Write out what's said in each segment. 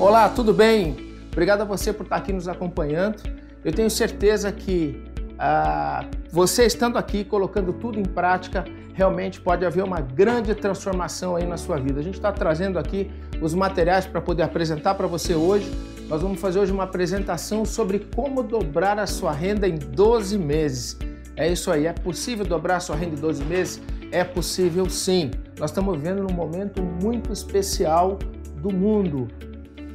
Olá, tudo bem? Obrigado a você por estar aqui nos acompanhando. Eu tenho certeza que ah, você estando aqui, colocando tudo em prática, realmente pode haver uma grande transformação aí na sua vida. A gente está trazendo aqui os materiais para poder apresentar para você hoje. Nós vamos fazer hoje uma apresentação sobre como dobrar a sua renda em 12 meses. É isso aí, é possível dobrar a sua renda em 12 meses? É possível sim. Nós estamos vivendo num momento muito especial do mundo.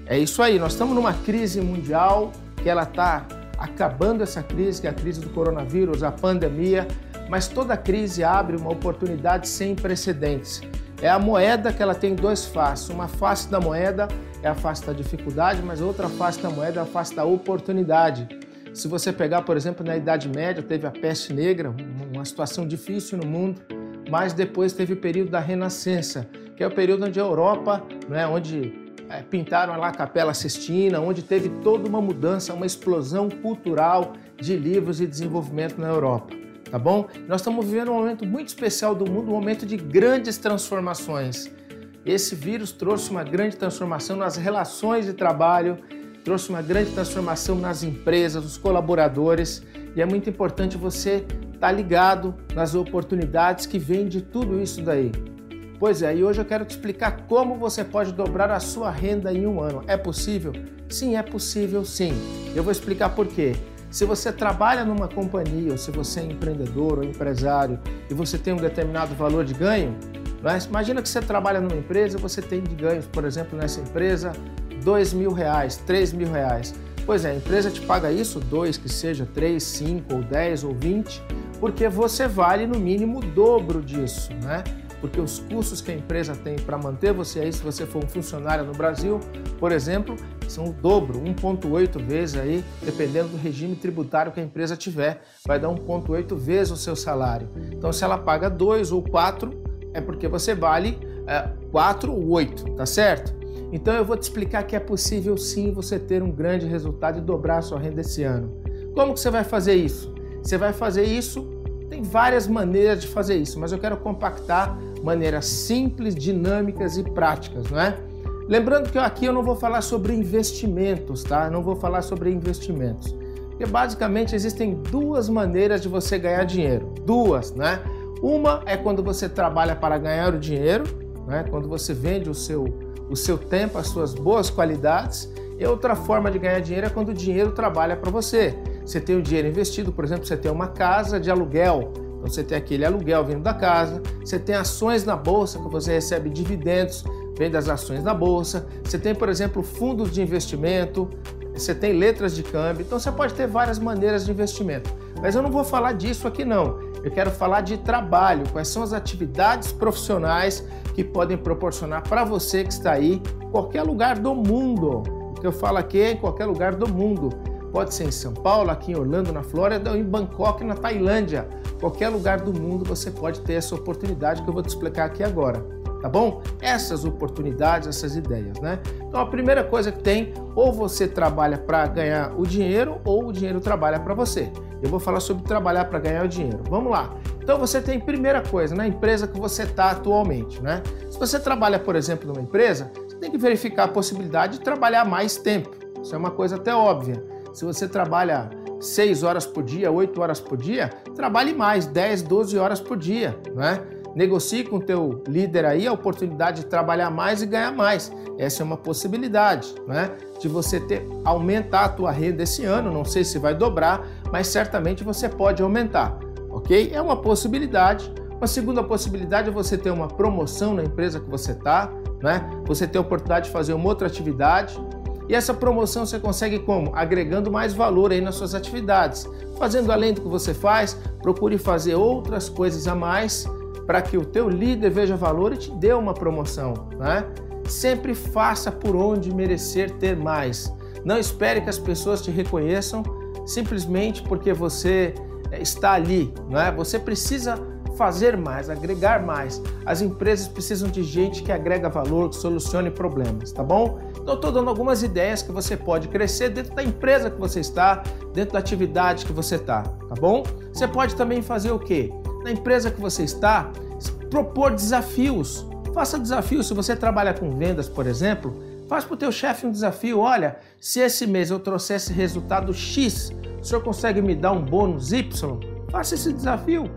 É isso aí, nós estamos numa crise mundial que ela está acabando essa crise, que é a crise do coronavírus, a pandemia, mas toda crise abre uma oportunidade sem precedentes. É a moeda que ela tem dois faces. Uma face da moeda é a face da dificuldade, mas outra face da moeda é a face da oportunidade. Se você pegar, por exemplo, na Idade Média, teve a peste negra, uma situação difícil no mundo, mas depois teve o período da Renascença, que é o período onde a Europa, né, onde pintaram lá a Capela Sistina, onde teve toda uma mudança, uma explosão cultural de livros e desenvolvimento na Europa. Tá bom? Nós estamos vivendo um momento muito especial do mundo, um momento de grandes transformações. Esse vírus trouxe uma grande transformação nas relações de trabalho, trouxe uma grande transformação nas empresas, nos colaboradores, e é muito importante você estar tá ligado nas oportunidades que vêm de tudo isso daí. Pois é, e hoje eu quero te explicar como você pode dobrar a sua renda em um ano. É possível? Sim, é possível sim. Eu vou explicar por quê. Se você trabalha numa companhia, ou se você é empreendedor ou empresário e você tem um determinado valor de ganho, mas imagina que você trabalha numa empresa e você tem de ganhos, por exemplo, nessa empresa, dois mil reais, três mil reais. Pois é, a empresa te paga isso, dois, que seja três, cinco, ou dez, ou vinte, porque você vale no mínimo o dobro disso, né? Porque os custos que a empresa tem para manter você aí, se você for um funcionário no Brasil, por exemplo, são o dobro, 1,8 vezes aí, dependendo do regime tributário que a empresa tiver, vai dar 1,8 vezes o seu salário. Então, se ela paga 2 ou 4, é porque você vale é, 4 ou 8, tá certo? Então, eu vou te explicar que é possível sim você ter um grande resultado e dobrar a sua renda esse ano. Como que você vai fazer isso? Você vai fazer isso, tem várias maneiras de fazer isso, mas eu quero compactar maneiras simples, dinâmicas e práticas, não é? Lembrando que aqui eu não vou falar sobre investimentos, tá? Não vou falar sobre investimentos. Porque basicamente existem duas maneiras de você ganhar dinheiro. Duas, né? Uma é quando você trabalha para ganhar o dinheiro, né? Quando você vende o seu, o seu tempo, as suas boas qualidades. E outra forma de ganhar dinheiro é quando o dinheiro trabalha para você. Você tem o dinheiro investido, por exemplo, você tem uma casa de aluguel, então você tem aquele aluguel vindo da casa, você tem ações na bolsa que você recebe dividendos, vem das ações na bolsa, você tem, por exemplo, fundos de investimento, você tem letras de câmbio, então você pode ter várias maneiras de investimento. Mas eu não vou falar disso aqui não. Eu quero falar de trabalho, quais são as atividades profissionais que podem proporcionar para você que está aí, qualquer lugar do mundo. O que eu falo aqui é em qualquer lugar do mundo. Pode ser em São Paulo, aqui em Orlando, na Flórida, ou em Bangkok, na Tailândia. Qualquer lugar do mundo você pode ter essa oportunidade que eu vou te explicar aqui agora. Tá bom? Essas oportunidades, essas ideias, né? Então a primeira coisa que tem, ou você trabalha para ganhar o dinheiro, ou o dinheiro trabalha para você. Eu vou falar sobre trabalhar para ganhar o dinheiro. Vamos lá. Então você tem primeira coisa, na empresa que você está atualmente, né? Se você trabalha, por exemplo, numa empresa, você tem que verificar a possibilidade de trabalhar mais tempo. Isso é uma coisa até óbvia. Se você trabalha 6 horas por dia, 8 horas por dia, trabalhe mais, 10, 12 horas por dia, né? Negocie com o teu líder aí a oportunidade de trabalhar mais e ganhar mais. Essa é uma possibilidade, né? De você ter aumentar a tua renda esse ano, não sei se vai dobrar, mas certamente você pode aumentar, ok? É uma possibilidade. Uma segunda possibilidade é você ter uma promoção na empresa que você está, né? Você ter a oportunidade de fazer uma outra atividade, e essa promoção você consegue como? Agregando mais valor aí nas suas atividades. Fazendo além do que você faz, procure fazer outras coisas a mais para que o teu líder veja valor e te dê uma promoção, né? Sempre faça por onde merecer ter mais. Não espere que as pessoas te reconheçam simplesmente porque você eh, está ali, não é? Você precisa fazer mais, agregar mais. As empresas precisam de gente que agrega valor, que solucione problemas, tá bom? Então, estou dando algumas ideias que você pode crescer dentro da empresa que você está, dentro da atividade que você está, tá bom? Você pode também fazer o quê? Na empresa que você está, propor desafios. Faça desafios. Se você trabalha com vendas, por exemplo, Faz para o teu chefe um desafio. Olha, se esse mês eu trouxesse resultado X, o senhor consegue me dar um bônus Y? Faça esse desafio.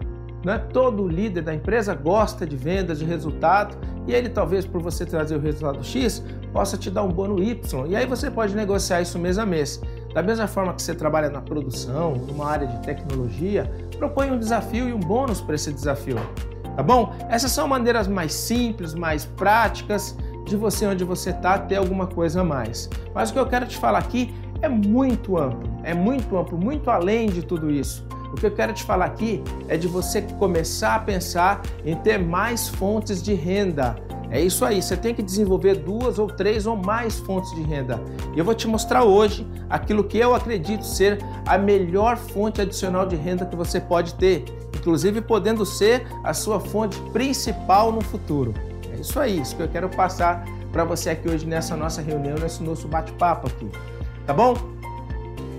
Né? Todo líder da empresa gosta de vendas, de resultado, e ele talvez por você trazer o resultado X possa te dar um bônus Y. E aí você pode negociar isso mês a mês. Da mesma forma que você trabalha na produção, numa área de tecnologia, propõe um desafio e um bônus para esse desafio. Tá bom? Essas são maneiras mais simples, mais práticas de você onde você está ter alguma coisa a mais. Mas o que eu quero te falar aqui é muito amplo, é muito amplo, muito além de tudo isso. O que eu quero te falar aqui é de você começar a pensar em ter mais fontes de renda. É isso aí, você tem que desenvolver duas ou três ou mais fontes de renda. E eu vou te mostrar hoje aquilo que eu acredito ser a melhor fonte adicional de renda que você pode ter, inclusive podendo ser a sua fonte principal no futuro. É isso aí, isso que eu quero passar para você aqui hoje nessa nossa reunião, nesse nosso bate-papo aqui. Tá bom?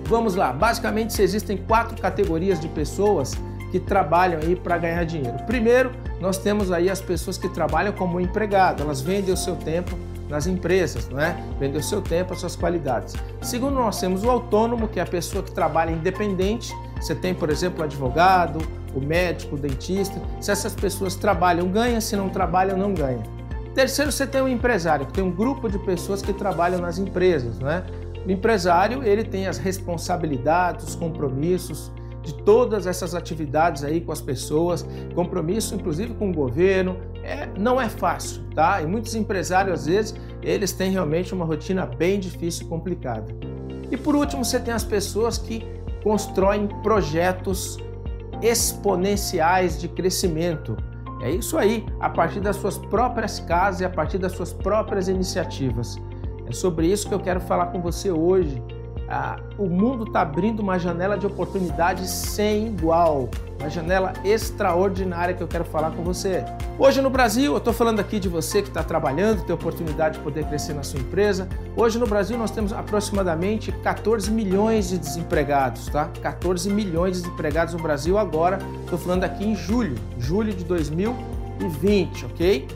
Vamos lá, basicamente existem quatro categorias de pessoas que trabalham aí para ganhar dinheiro. Primeiro, nós temos aí as pessoas que trabalham como empregado, elas vendem o seu tempo nas empresas, não é? Vendem o seu tempo, as suas qualidades. Segundo, nós temos o autônomo, que é a pessoa que trabalha independente. Você tem, por exemplo, o advogado, o médico, o dentista. Se essas pessoas trabalham, ganha, se não trabalham, não ganha. Terceiro, você tem o empresário, que tem um grupo de pessoas que trabalham nas empresas, não é? O empresário, ele tem as responsabilidades, os compromissos de todas essas atividades aí com as pessoas, compromisso inclusive com o governo, é, não é fácil, tá? E muitos empresários, às vezes, eles têm realmente uma rotina bem difícil e complicada. E por último, você tem as pessoas que constroem projetos exponenciais de crescimento. É isso aí, a partir das suas próprias casas e a partir das suas próprias iniciativas. É sobre isso que eu quero falar com você hoje. Ah, o mundo está abrindo uma janela de oportunidades sem igual, uma janela extraordinária que eu quero falar com você. Hoje no Brasil, eu estou falando aqui de você que está trabalhando, tem oportunidade de poder crescer na sua empresa. Hoje no Brasil nós temos aproximadamente 14 milhões de desempregados, tá? 14 milhões de desempregados no Brasil agora. Estou falando aqui em julho, julho de 2020, ok?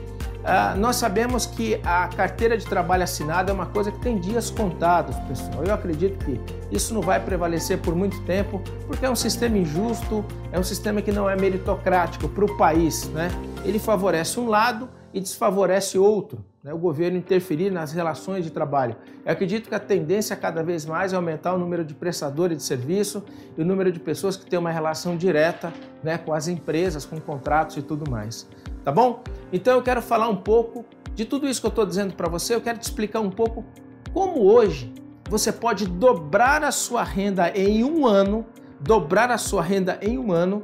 Uh, nós sabemos que a carteira de trabalho assinada é uma coisa que tem dias contados, pessoal. Eu acredito que isso não vai prevalecer por muito tempo, porque é um sistema injusto, é um sistema que não é meritocrático para o país. Né? Ele favorece um lado e desfavorece outro. Né? O governo interferir nas relações de trabalho. Eu acredito que a tendência cada vez mais é aumentar o número de prestadores de serviço e o número de pessoas que têm uma relação direta né, com as empresas, com contratos e tudo mais tá bom? Então eu quero falar um pouco de tudo isso que eu estou dizendo para você, eu quero te explicar um pouco como hoje você pode dobrar a sua renda em um ano, dobrar a sua renda em um ano,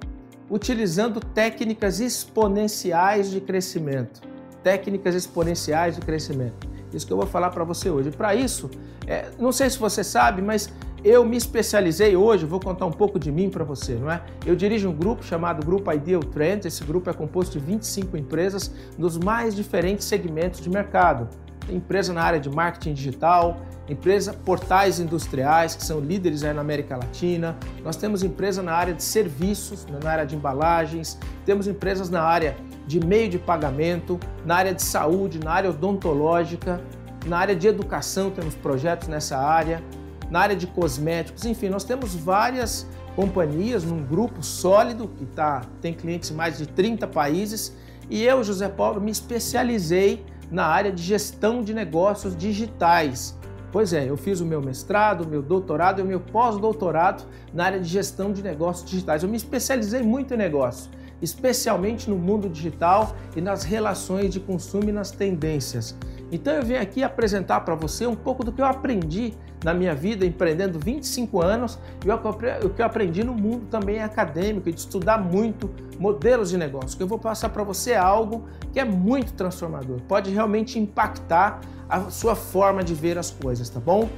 utilizando técnicas exponenciais de crescimento. Técnicas exponenciais de crescimento. Isso que eu vou falar para você hoje. Para isso, é, não sei se você sabe, mas eu me especializei hoje, vou contar um pouco de mim para você, não é? Eu dirijo um grupo chamado Grupo Ideal Trends. Esse grupo é composto de 25 empresas nos mais diferentes segmentos de mercado. empresa na área de marketing digital, empresa portais industriais que são líderes aí na América Latina. Nós temos empresa na área de serviços, né, na área de embalagens, temos empresas na área de meio de pagamento, na área de saúde, na área odontológica, na área de educação temos projetos nessa área na área de cosméticos, enfim, nós temos várias companhias num grupo sólido que tá, tem clientes em mais de 30 países e eu, José Paulo, me especializei na área de gestão de negócios digitais. Pois é, eu fiz o meu mestrado, o meu doutorado e o meu pós-doutorado na área de gestão de negócios digitais. Eu me especializei muito em negócio, especialmente no mundo digital e nas relações de consumo e nas tendências. Então eu vim aqui apresentar para você um pouco do que eu aprendi na minha vida, empreendendo 25 anos, e o que eu aprendi no mundo também acadêmico, de estudar muito modelos de negócio. Que eu vou passar para você algo que é muito transformador, pode realmente impactar a sua forma de ver as coisas, tá bom?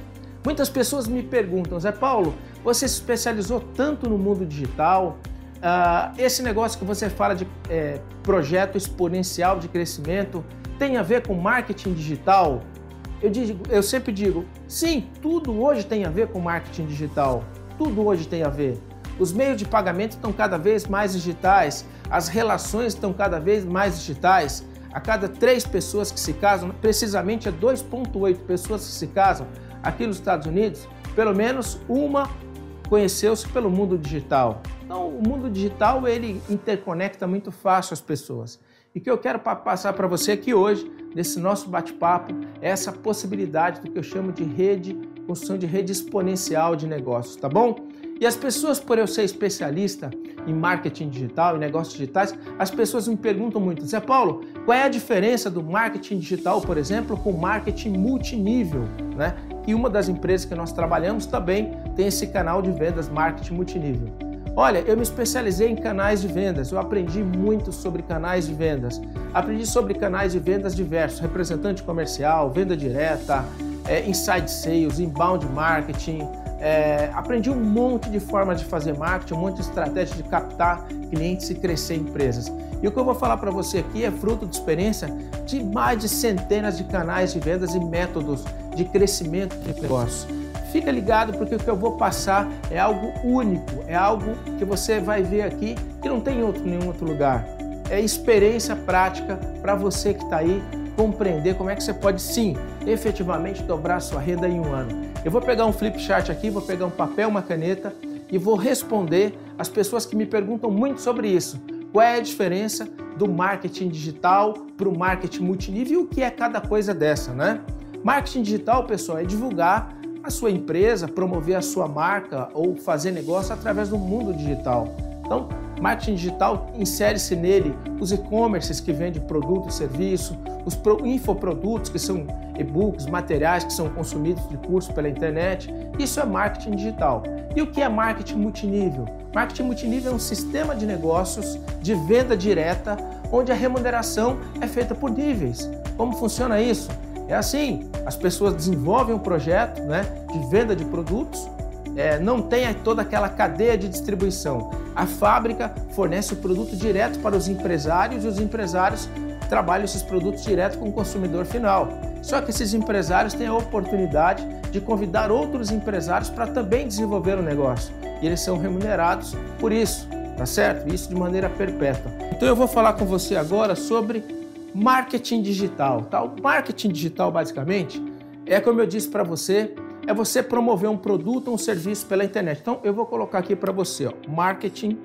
Muitas pessoas me perguntam, Zé Paulo, você se especializou tanto no mundo digital, uh, esse negócio que você fala de é, projeto exponencial de crescimento tem a ver com marketing digital? Eu, digo, eu sempre digo, sim, tudo hoje tem a ver com marketing digital. Tudo hoje tem a ver. Os meios de pagamento estão cada vez mais digitais, as relações estão cada vez mais digitais, a cada três pessoas que se casam, precisamente é 2,8 pessoas que se casam aqui nos Estados Unidos, pelo menos uma conheceu-se pelo mundo digital. Então, o mundo digital ele interconecta muito fácil as pessoas. E o que eu quero passar para você aqui hoje, nesse nosso bate-papo, é essa possibilidade do que eu chamo de rede, construção de rede exponencial de negócios, tá bom? E as pessoas, por eu ser especialista em marketing digital, em negócios digitais, as pessoas me perguntam muito, Zé Paulo, qual é a diferença do marketing digital, por exemplo, com marketing multinível, né? E uma das empresas que nós trabalhamos também tem esse canal de vendas marketing multinível. Olha, eu me especializei em canais de vendas, eu aprendi muito sobre canais de vendas. Aprendi sobre canais de vendas diversos, representante comercial, venda direta, é, inside sales, inbound marketing, é, aprendi um monte de formas de fazer marketing, um monte de estratégias de captar clientes e crescer empresas. E o que eu vou falar para você aqui é fruto de experiência de mais de centenas de canais de vendas e métodos de crescimento de negócios. Fica ligado porque o que eu vou passar é algo único, é algo que você vai ver aqui que não tem em outro nenhum outro lugar. É experiência prática para você que está aí compreender como é que você pode sim, efetivamente dobrar sua renda em um ano. Eu vou pegar um flip chart aqui, vou pegar um papel, uma caneta e vou responder as pessoas que me perguntam muito sobre isso. Qual é a diferença do marketing digital para o marketing multinível e o que é cada coisa dessa, né? Marketing digital, pessoal, é divulgar a sua empresa, promover a sua marca ou fazer negócio através do mundo digital. Então, marketing digital insere-se nele os e-commerces que vendem produto e serviço, os infoprodutos que são e-books, materiais que são consumidos de curso pela internet. Isso é marketing digital. E o que é marketing multinível? Marketing multinível é um sistema de negócios de venda direta onde a remuneração é feita por níveis. Como funciona isso? É assim, as pessoas desenvolvem um projeto né, de venda de produtos, é, não tem toda aquela cadeia de distribuição. A fábrica fornece o produto direto para os empresários e os empresários trabalham esses produtos direto com o consumidor final. Só que esses empresários têm a oportunidade de convidar outros empresários para também desenvolver o negócio. E eles são remunerados por isso, tá certo? Isso de maneira perpétua. Então eu vou falar com você agora sobre marketing digital. Tá? O marketing digital, basicamente, é como eu disse para você, é você promover um produto ou um serviço pela internet. Então, eu vou colocar aqui para você, ó, marketing,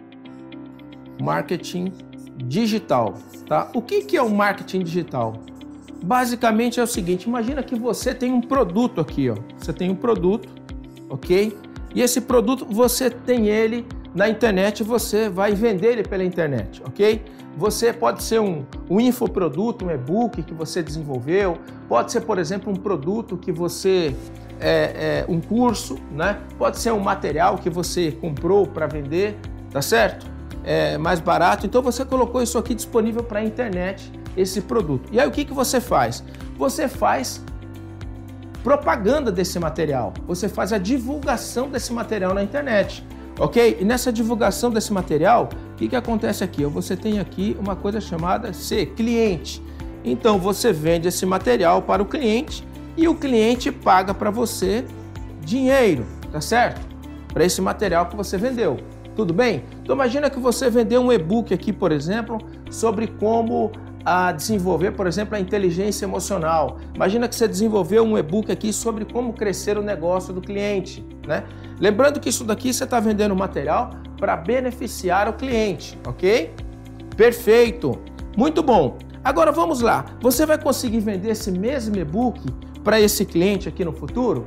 marketing digital, tá? O que, que é o marketing digital? Basicamente é o seguinte, imagina que você tem um produto aqui, ó. Você tem um produto, ok? E esse produto, você tem ele na internet, você vai vender ele pela internet, ok? Você pode ser um, um infoproduto, um e-book que você desenvolveu, pode ser, por exemplo, um produto que você é, é, um curso, né? Pode ser um material que você comprou para vender, tá certo? É mais barato. Então você colocou isso aqui disponível para a internet, esse produto. E aí o que, que você faz? Você faz propaganda desse material. Você faz a divulgação desse material na internet. Ok? E nessa divulgação desse material, o que, que acontece aqui? Você tem aqui uma coisa chamada C, cliente. Então você vende esse material para o cliente e o cliente paga para você dinheiro, tá certo? Para esse material que você vendeu. Tudo bem? Então imagina que você vendeu um e-book aqui, por exemplo, sobre como a desenvolver, por exemplo, a inteligência emocional. Imagina que você desenvolveu um e-book aqui sobre como crescer o negócio do cliente, né? Lembrando que isso daqui você está vendendo material para beneficiar o cliente, ok? Perfeito, muito bom. Agora vamos lá, você vai conseguir vender esse mesmo e-book para esse cliente aqui no futuro?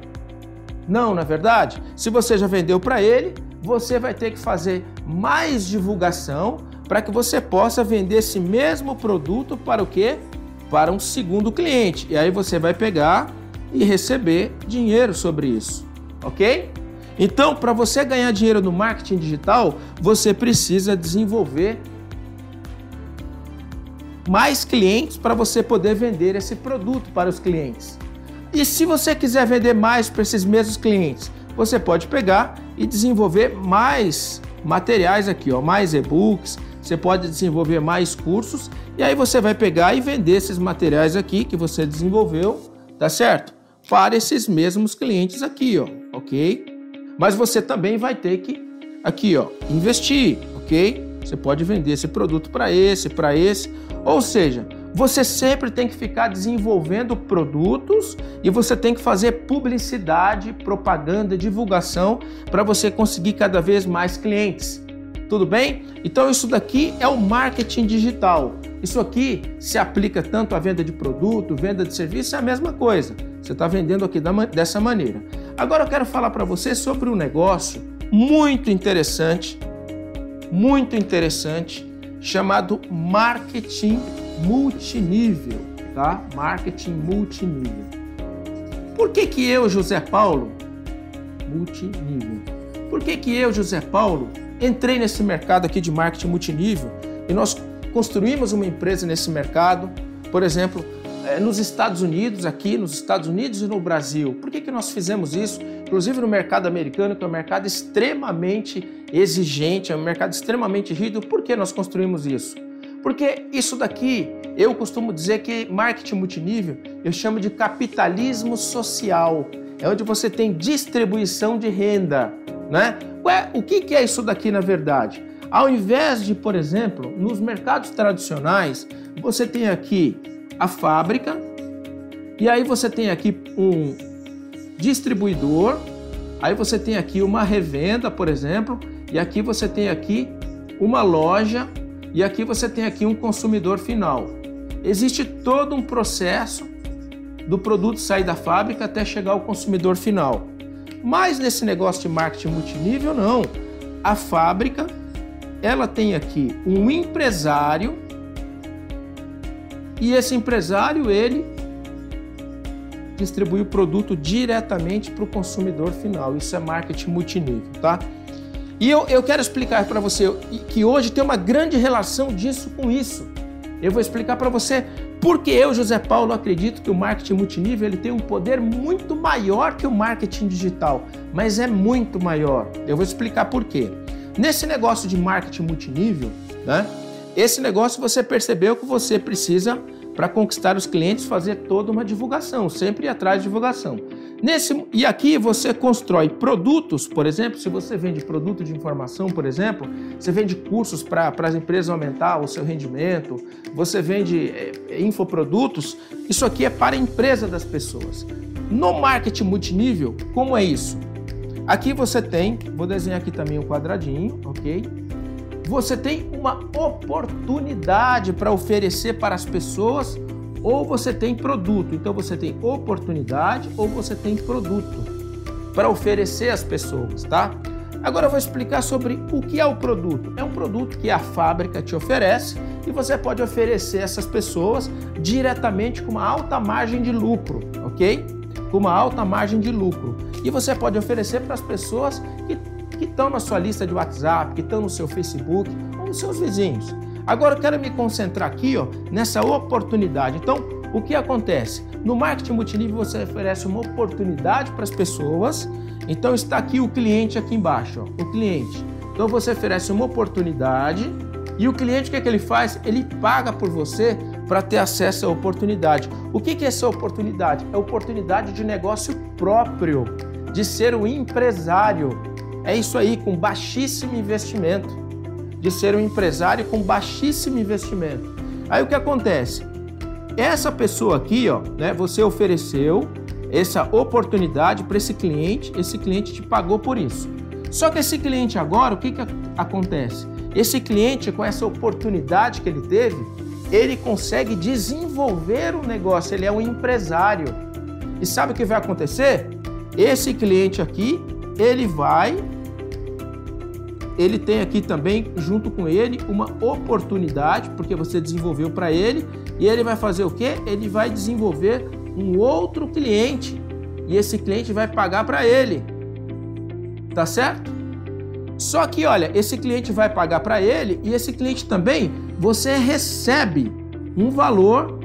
Não, na é verdade. Se você já vendeu para ele, você vai ter que fazer mais divulgação para que você possa vender esse mesmo produto para o quê? Para um segundo cliente. E aí você vai pegar e receber dinheiro sobre isso, ok? Então, para você ganhar dinheiro no marketing digital, você precisa desenvolver mais clientes para você poder vender esse produto para os clientes. E se você quiser vender mais para esses mesmos clientes, você pode pegar e desenvolver mais materiais aqui, ó, mais e-books, você pode desenvolver mais cursos e aí você vai pegar e vender esses materiais aqui que você desenvolveu, tá certo? Para esses mesmos clientes aqui, ó, ok? Mas você também vai ter que aqui, ó, investir, ok? Você pode vender esse produto para esse, para esse, ou seja, você sempre tem que ficar desenvolvendo produtos e você tem que fazer publicidade, propaganda, divulgação para você conseguir cada vez mais clientes. Tudo bem? Então isso daqui é o marketing digital. Isso aqui se aplica tanto à venda de produto, venda de serviço, é a mesma coisa. Você está vendendo aqui dessa maneira. Agora eu quero falar para você sobre um negócio muito interessante, muito interessante, chamado marketing multinível, tá? Marketing multinível. Por que que eu, José Paulo, multinível? Por que que eu, José Paulo, entrei nesse mercado aqui de marketing multinível e nós construímos uma empresa nesse mercado, por exemplo, eh, nos Estados Unidos, aqui nos Estados Unidos e no Brasil. Por que, que nós fizemos isso? Inclusive no mercado americano, que é um mercado extremamente exigente, é um mercado extremamente rígido. Por que nós construímos isso? Porque isso daqui, eu costumo dizer que marketing multinível, eu chamo de capitalismo social. É onde você tem distribuição de renda, né? O que é isso daqui na verdade? Ao invés de, por exemplo, nos mercados tradicionais, você tem aqui a fábrica e aí você tem aqui um distribuidor, aí você tem aqui uma revenda, por exemplo, e aqui você tem aqui uma loja e aqui você tem aqui um consumidor final. Existe todo um processo do produto sair da fábrica até chegar ao consumidor final. Mas nesse negócio de marketing multinível, não. A fábrica, ela tem aqui um empresário e esse empresário, ele distribui o produto diretamente para o consumidor final. Isso é marketing multinível, tá? E eu, eu quero explicar para você que hoje tem uma grande relação disso com isso. Eu vou explicar para você porque eu, José Paulo, acredito que o marketing multinível ele tem um poder muito maior que o marketing digital, mas é muito maior. Eu vou explicar por quê. Nesse negócio de marketing multinível, né? Esse negócio você percebeu que você precisa para conquistar os clientes fazer toda uma divulgação, sempre atrás de divulgação. Nesse, e aqui você constrói produtos, por exemplo, se você vende produto de informação, por exemplo, você vende cursos para as empresas aumentar o seu rendimento, você vende é, infoprodutos, isso aqui é para a empresa das pessoas. No marketing multinível, como é isso? Aqui você tem, vou desenhar aqui também um quadradinho, ok? Você tem uma oportunidade para oferecer para as pessoas ou você tem produto. Então você tem oportunidade ou você tem produto para oferecer às pessoas, tá? Agora eu vou explicar sobre o que é o produto. É um produto que a fábrica te oferece e você pode oferecer essas pessoas diretamente com uma alta margem de lucro, ok? Com uma alta margem de lucro. E você pode oferecer para as pessoas que estão na sua lista de WhatsApp, que estão no seu Facebook ou nos seus vizinhos. Agora eu quero me concentrar aqui ó, nessa oportunidade. Então, o que acontece? No marketing multinível você oferece uma oportunidade para as pessoas. Então está aqui o cliente aqui embaixo, ó, o cliente. Então você oferece uma oportunidade e o cliente o que, é que ele faz? Ele paga por você para ter acesso à oportunidade. O que, que é essa oportunidade? É oportunidade de negócio próprio, de ser um empresário. É isso aí, com baixíssimo investimento de ser um empresário com baixíssimo investimento. Aí o que acontece? Essa pessoa aqui, ó, né, você ofereceu essa oportunidade para esse cliente, esse cliente te pagou por isso. Só que esse cliente agora, o que, que acontece? Esse cliente, com essa oportunidade que ele teve, ele consegue desenvolver o negócio, ele é um empresário. E sabe o que vai acontecer? Esse cliente aqui, ele vai ele tem aqui também, junto com ele, uma oportunidade, porque você desenvolveu para ele, e ele vai fazer o quê? Ele vai desenvolver um outro cliente, e esse cliente vai pagar para ele. Tá certo? Só que, olha, esse cliente vai pagar para ele, e esse cliente também, você recebe um valor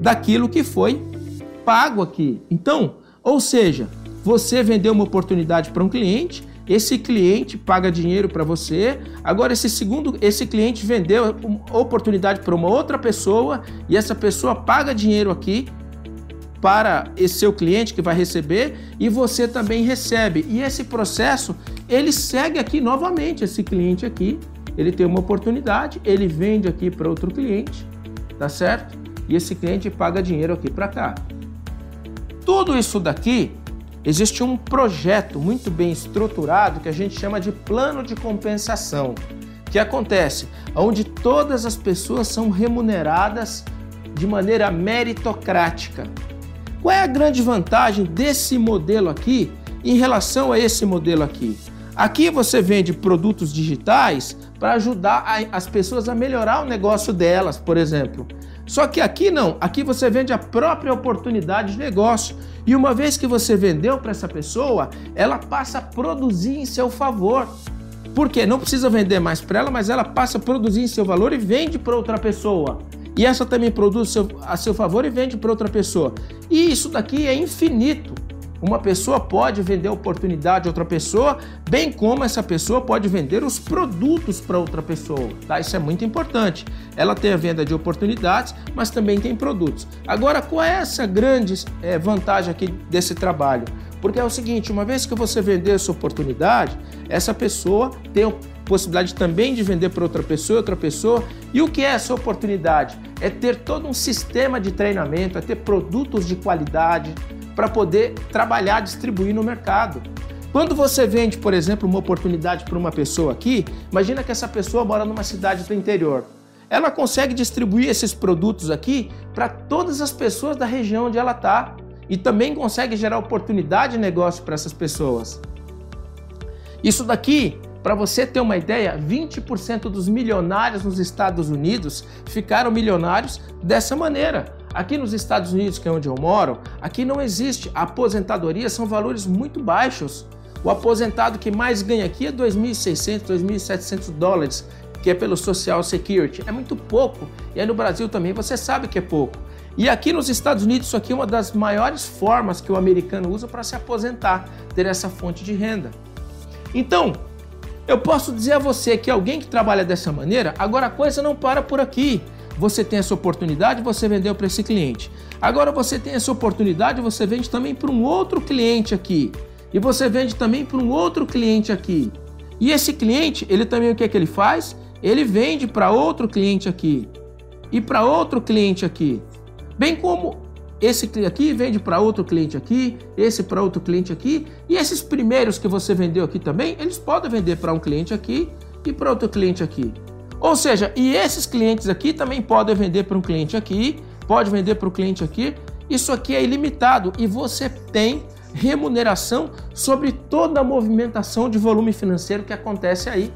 daquilo que foi pago aqui. Então, ou seja, você vendeu uma oportunidade para um cliente, esse cliente paga dinheiro para você. Agora esse segundo, esse cliente vendeu oportunidade para uma outra pessoa e essa pessoa paga dinheiro aqui para esse seu cliente que vai receber e você também recebe. E esse processo, ele segue aqui novamente esse cliente aqui, ele tem uma oportunidade, ele vende aqui para outro cliente, tá certo? E esse cliente paga dinheiro aqui para cá. Tudo isso daqui existe um projeto muito bem estruturado que a gente chama de plano de compensação, que acontece onde todas as pessoas são remuneradas de maneira meritocrática. Qual é a grande vantagem desse modelo aqui em relação a esse modelo aqui? Aqui você vende produtos digitais para ajudar as pessoas a melhorar o negócio delas, por exemplo. Só que aqui não, aqui você vende a própria oportunidade de negócio. E uma vez que você vendeu para essa pessoa, ela passa a produzir em seu favor. Por quê? Não precisa vender mais para ela, mas ela passa a produzir em seu valor e vende para outra pessoa. E essa também produz a seu favor e vende para outra pessoa. E isso daqui é infinito. Uma pessoa pode vender a oportunidade a outra pessoa, bem como essa pessoa pode vender os produtos para outra pessoa. Tá? Isso é muito importante. Ela tem a venda de oportunidades, mas também tem produtos. Agora, qual é essa grande é, vantagem aqui desse trabalho? Porque é o seguinte, uma vez que você vender essa oportunidade, essa pessoa tem a possibilidade também de vender para outra pessoa, outra pessoa. E o que é essa oportunidade? É ter todo um sistema de treinamento, é ter produtos de qualidade, para poder trabalhar, distribuir no mercado. Quando você vende, por exemplo, uma oportunidade para uma pessoa aqui, imagina que essa pessoa mora numa cidade do interior. Ela consegue distribuir esses produtos aqui para todas as pessoas da região onde ela está e também consegue gerar oportunidade de negócio para essas pessoas. Isso daqui, para você ter uma ideia, 20% dos milionários nos Estados Unidos ficaram milionários dessa maneira. Aqui nos Estados Unidos, que é onde eu moro, aqui não existe. Aposentadoria são valores muito baixos. O aposentado que mais ganha aqui é 2.600, 2.700 dólares, que é pelo Social Security. É muito pouco. E aí no Brasil também você sabe que é pouco. E aqui nos Estados Unidos, isso aqui é uma das maiores formas que o americano usa para se aposentar, ter essa fonte de renda. Então, eu posso dizer a você que alguém que trabalha dessa maneira, agora a coisa não para por aqui. Você tem essa oportunidade, você vendeu para esse cliente. Agora você tem essa oportunidade, você vende também para um outro cliente aqui. E você vende também para um outro cliente aqui. E esse cliente, ele também o que é que ele faz? Ele vende para outro cliente aqui. E para outro cliente aqui. Bem como esse aqui vende para outro cliente aqui, esse para outro cliente aqui, e esses primeiros que você vendeu aqui também, eles podem vender para um cliente aqui e para outro cliente aqui. Ou seja, e esses clientes aqui também podem vender para um cliente aqui, pode vender para o cliente aqui. Isso aqui é ilimitado e você tem remuneração sobre toda a movimentação de volume financeiro que acontece aí.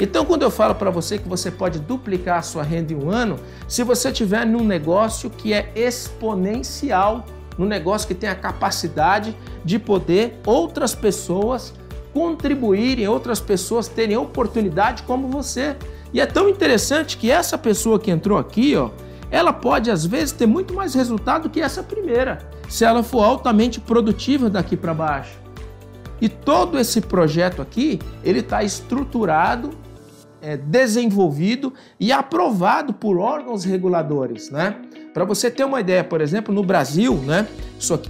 Então, quando eu falo para você que você pode duplicar a sua renda em um ano, se você tiver num negócio que é exponencial, num negócio que tem a capacidade de poder outras pessoas contribuírem, outras pessoas terem oportunidade como você. E é tão interessante que essa pessoa que entrou aqui, ó, ela pode às vezes ter muito mais resultado que essa primeira, se ela for altamente produtiva daqui para baixo. E todo esse projeto aqui, ele está estruturado, é, desenvolvido e aprovado por órgãos reguladores, né? Para você ter uma ideia, por exemplo, no Brasil, né?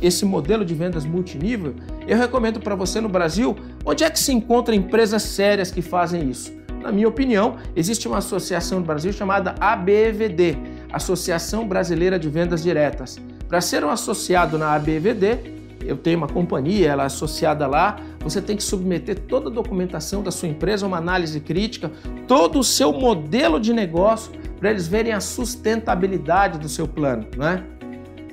Esse modelo de vendas multinível, eu recomendo para você no Brasil, onde é que se encontra empresas sérias que fazem isso? Na minha opinião, existe uma associação no Brasil chamada ABVD, Associação Brasileira de Vendas Diretas. Para ser um associado na ABVD, eu tenho uma companhia, ela é associada lá, você tem que submeter toda a documentação da sua empresa, uma análise crítica, todo o seu modelo de negócio, para eles verem a sustentabilidade do seu plano, né?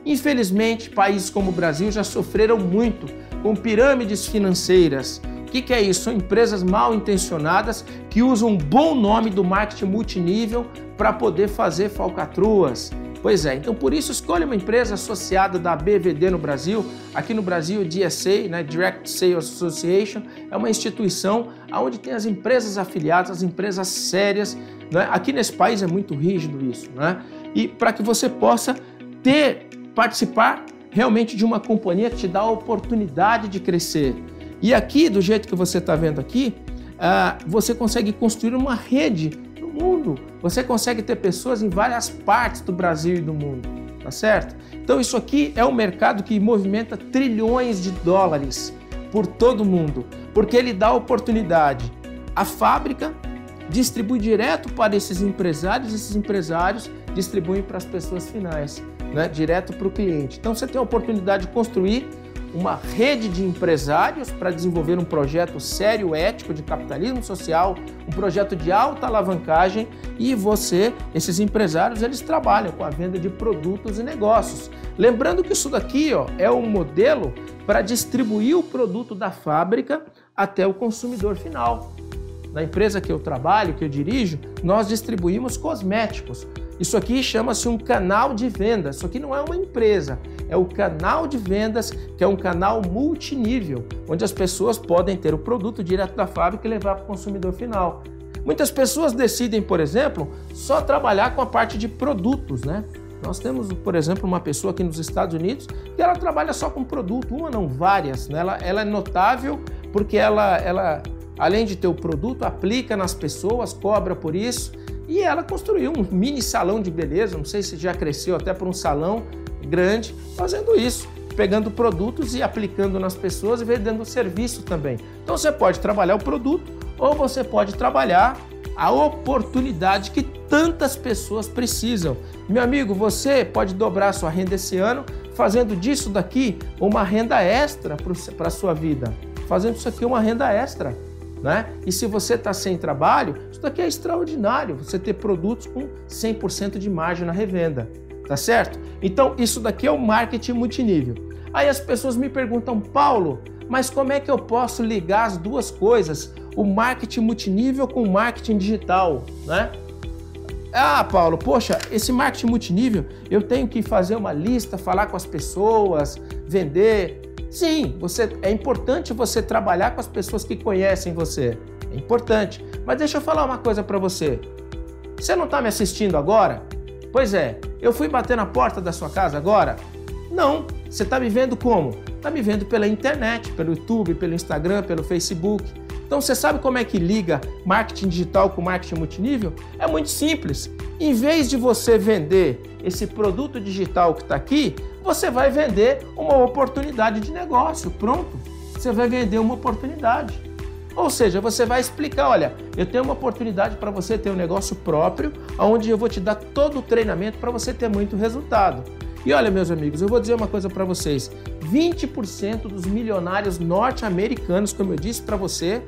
Infelizmente, países como o Brasil já sofreram muito com pirâmides financeiras, que, que é isso? São empresas mal intencionadas que usam um bom nome do marketing multinível para poder fazer falcatruas. Pois é, então por isso escolha uma empresa associada da BVD no Brasil. Aqui no Brasil, o DSA, né, Direct Sales Association, é uma instituição onde tem as empresas afiliadas, as empresas sérias. Né? Aqui nesse país é muito rígido isso. Né? E para que você possa ter, participar realmente de uma companhia que te dá a oportunidade de crescer. E aqui, do jeito que você está vendo aqui, uh, você consegue construir uma rede no mundo. Você consegue ter pessoas em várias partes do Brasil e do mundo, tá certo? Então isso aqui é um mercado que movimenta trilhões de dólares por todo o mundo, porque ele dá oportunidade à fábrica distribui direto para esses empresários, esses empresários distribuem para as pessoas finais, né? direto para o cliente. Então você tem a oportunidade de construir uma rede de empresários para desenvolver um projeto sério, ético de capitalismo social, um projeto de alta alavancagem e você, esses empresários, eles trabalham com a venda de produtos e negócios. Lembrando que isso daqui ó, é um modelo para distribuir o produto da fábrica até o consumidor final. Na empresa que eu trabalho, que eu dirijo, nós distribuímos cosméticos. Isso aqui chama-se um canal de vendas. Isso aqui não é uma empresa, é o canal de vendas, que é um canal multinível, onde as pessoas podem ter o produto direto da fábrica e levar para o consumidor final. Muitas pessoas decidem, por exemplo, só trabalhar com a parte de produtos, né? Nós temos, por exemplo, uma pessoa aqui nos Estados Unidos que ela trabalha só com produto, uma não, várias. Né? Ela, ela é notável porque ela, ela, além de ter o produto, aplica nas pessoas, cobra por isso. E ela construiu um mini salão de beleza, não sei se já cresceu até para um salão grande, fazendo isso, pegando produtos e aplicando nas pessoas e vendendo serviço também. Então você pode trabalhar o produto ou você pode trabalhar a oportunidade que tantas pessoas precisam. Meu amigo, você pode dobrar sua renda esse ano fazendo disso daqui uma renda extra para a sua vida, fazendo isso aqui uma renda extra. Né? E se você está sem trabalho, isso daqui é extraordinário, você ter produtos com 100% de margem na revenda, tá certo? Então, isso daqui é o marketing multinível. Aí as pessoas me perguntam, Paulo, mas como é que eu posso ligar as duas coisas? o marketing multinível com o marketing digital, né? Ah, Paulo, poxa, esse marketing multinível, eu tenho que fazer uma lista, falar com as pessoas, vender. Sim, você é importante você trabalhar com as pessoas que conhecem você. É importante. Mas deixa eu falar uma coisa para você. Você não está me assistindo agora? Pois é, eu fui bater na porta da sua casa agora? Não. Você está me vendo como? Está me vendo pela internet, pelo YouTube, pelo Instagram, pelo Facebook. Então você sabe como é que liga marketing digital com marketing multinível? É muito simples. Em vez de você vender esse produto digital que está aqui, você vai vender uma oportunidade de negócio. Pronto. Você vai vender uma oportunidade. Ou seja, você vai explicar, olha, eu tenho uma oportunidade para você ter um negócio próprio, onde eu vou te dar todo o treinamento para você ter muito resultado. E olha, meus amigos, eu vou dizer uma coisa para vocês: 20% dos milionários norte-americanos, como eu disse para você,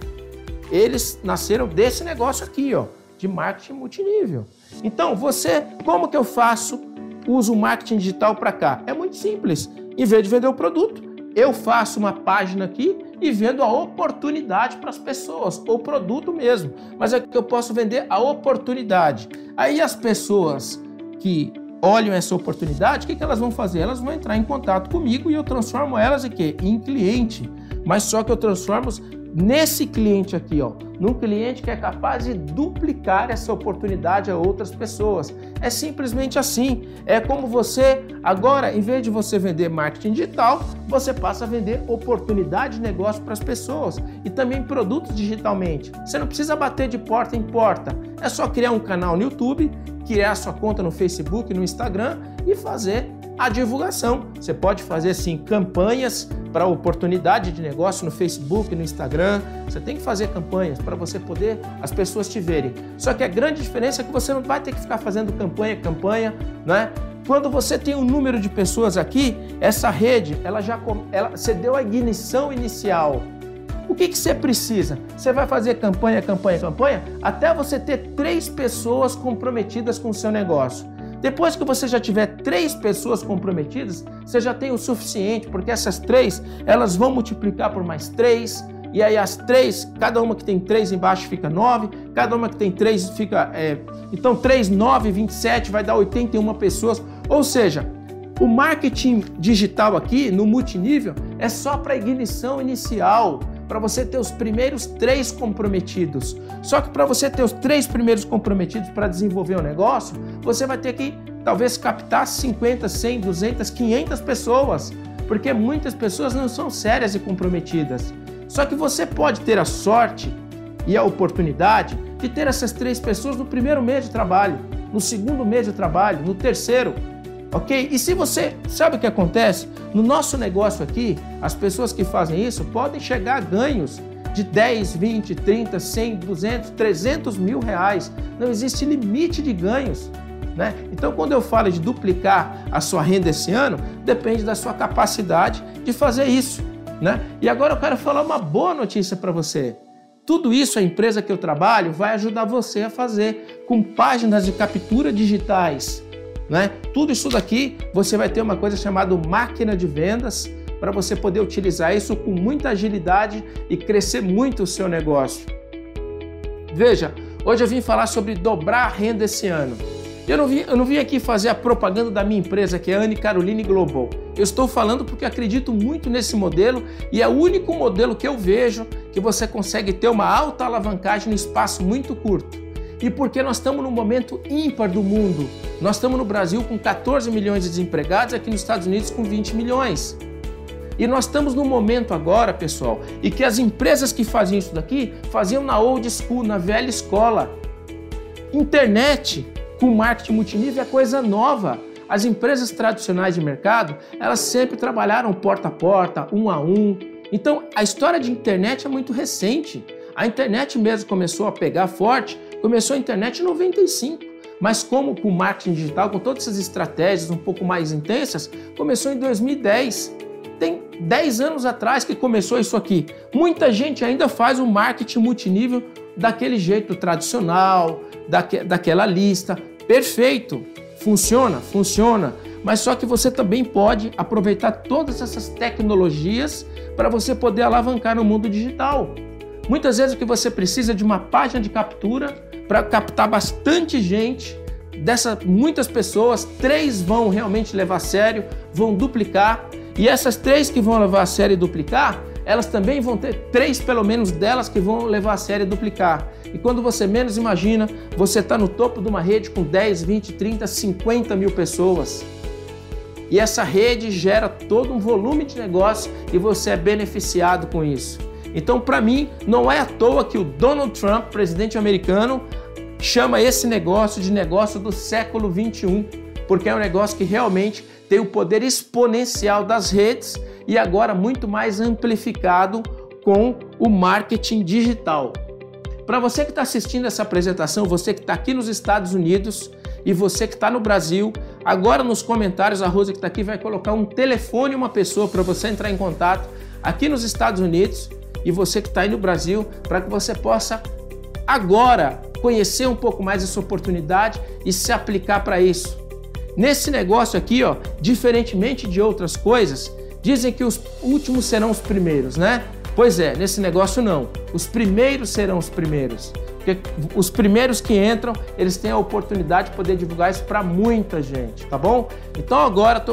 eles nasceram desse negócio aqui, ó, de marketing multinível. Então, você, como que eu faço uso o marketing digital para cá? É muito simples. Em vez de vender o produto, eu faço uma página aqui e vendo a oportunidade para as pessoas, o produto mesmo. Mas é que eu posso vender a oportunidade. Aí as pessoas que olham essa oportunidade, o que, que elas vão fazer? Elas vão entrar em contato comigo e eu transformo elas em quê? Em cliente. Mas só que eu transformo nesse cliente aqui, ó, num cliente que é capaz de duplicar essa oportunidade a outras pessoas. É simplesmente assim. É como você agora, em vez de você vender marketing digital, você passa a vender oportunidade de negócio para as pessoas e também produtos digitalmente. Você não precisa bater de porta em porta. É só criar um canal no YouTube, criar sua conta no Facebook, no Instagram e fazer a divulgação. Você pode fazer sim campanhas para oportunidade de negócio no Facebook, no Instagram. Você tem que fazer campanhas para você poder as pessoas te verem. Só que a grande diferença é que você não vai ter que ficar fazendo campanha, campanha, né? Quando você tem um número de pessoas aqui, essa rede, ela já ela, você deu a ignição inicial. O que, que você precisa? Você vai fazer campanha, campanha, campanha, até você ter três pessoas comprometidas com o seu negócio. Depois que você já tiver três pessoas comprometidas, você já tem o suficiente, porque essas três elas vão multiplicar por mais três, e aí as três, cada uma que tem três embaixo fica nove, cada uma que tem três fica. É, então, três, nove, vinte e sete vai dar 81 pessoas. Ou seja, o marketing digital aqui no multinível é só para ignição inicial para você ter os primeiros três comprometidos. Só que para você ter os três primeiros comprometidos para desenvolver o um negócio, você vai ter que talvez captar 50, 100, 200, 500 pessoas, porque muitas pessoas não são sérias e comprometidas. Só que você pode ter a sorte e a oportunidade de ter essas três pessoas no primeiro mês de trabalho, no segundo mês de trabalho, no terceiro, ok? E se você sabe o que acontece? No nosso negócio aqui, as pessoas que fazem isso podem chegar a ganhos de 10, 20, 30, 100, 200, 300 mil reais. Não existe limite de ganhos. Né? Então, quando eu falo de duplicar a sua renda esse ano, depende da sua capacidade de fazer isso. Né? E agora eu quero falar uma boa notícia para você. Tudo isso a empresa que eu trabalho vai ajudar você a fazer com páginas de captura digitais. Né? Tudo isso daqui você vai ter uma coisa chamada máquina de vendas para você poder utilizar isso com muita agilidade e crescer muito o seu negócio. Veja, hoje eu vim falar sobre dobrar a renda esse ano. Eu não, vim, eu não vim aqui fazer a propaganda da minha empresa, que é a Anne Caroline Global. Eu estou falando porque acredito muito nesse modelo e é o único modelo que eu vejo que você consegue ter uma alta alavancagem no espaço muito curto. E porque nós estamos num momento ímpar do mundo. Nós estamos no Brasil com 14 milhões de desempregados, aqui nos Estados Unidos com 20 milhões. E nós estamos num momento agora, pessoal, e que as empresas que faziam isso daqui faziam na old school, na velha escola. Internet com marketing multinível é coisa nova. As empresas tradicionais de mercado, elas sempre trabalharam porta a porta, um a um. Então, a história de internet é muito recente. A internet mesmo começou a pegar forte, começou a internet em 95. Mas como com marketing digital, com todas essas estratégias um pouco mais intensas, começou em 2010. Tem 10 anos atrás que começou isso aqui. Muita gente ainda faz o marketing multinível daquele jeito tradicional, daque, daquela lista. Perfeito, funciona, funciona. Mas só que você também pode aproveitar todas essas tecnologias para você poder alavancar no mundo digital. Muitas vezes o que você precisa é de uma página de captura para captar bastante gente. Dessas muitas pessoas, três vão realmente levar a sério, vão duplicar. E essas três que vão levar a sério e duplicar, elas também vão ter três, pelo menos, delas que vão levar a sério e duplicar. E quando você menos imagina, você está no topo de uma rede com 10, 20, 30, 50 mil pessoas. E essa rede gera todo um volume de negócio e você é beneficiado com isso. Então, para mim, não é à toa que o Donald Trump, presidente americano, chama esse negócio de negócio do século 21, porque é um negócio que realmente tem o poder exponencial das redes e agora muito mais amplificado com o marketing digital. Para você que está assistindo essa apresentação, você que está aqui nos Estados Unidos e você que está no Brasil, agora nos comentários a Rosa que está aqui vai colocar um telefone uma pessoa para você entrar em contato aqui nos Estados Unidos e você que está aí no Brasil para que você possa agora conhecer um pouco mais essa oportunidade e se aplicar para isso. Nesse negócio aqui, ó, diferentemente de outras coisas, Dizem que os últimos serão os primeiros, né? Pois é, nesse negócio não. Os primeiros serão os primeiros. Porque os primeiros que entram, eles têm a oportunidade de poder divulgar isso para muita gente, tá bom? Então agora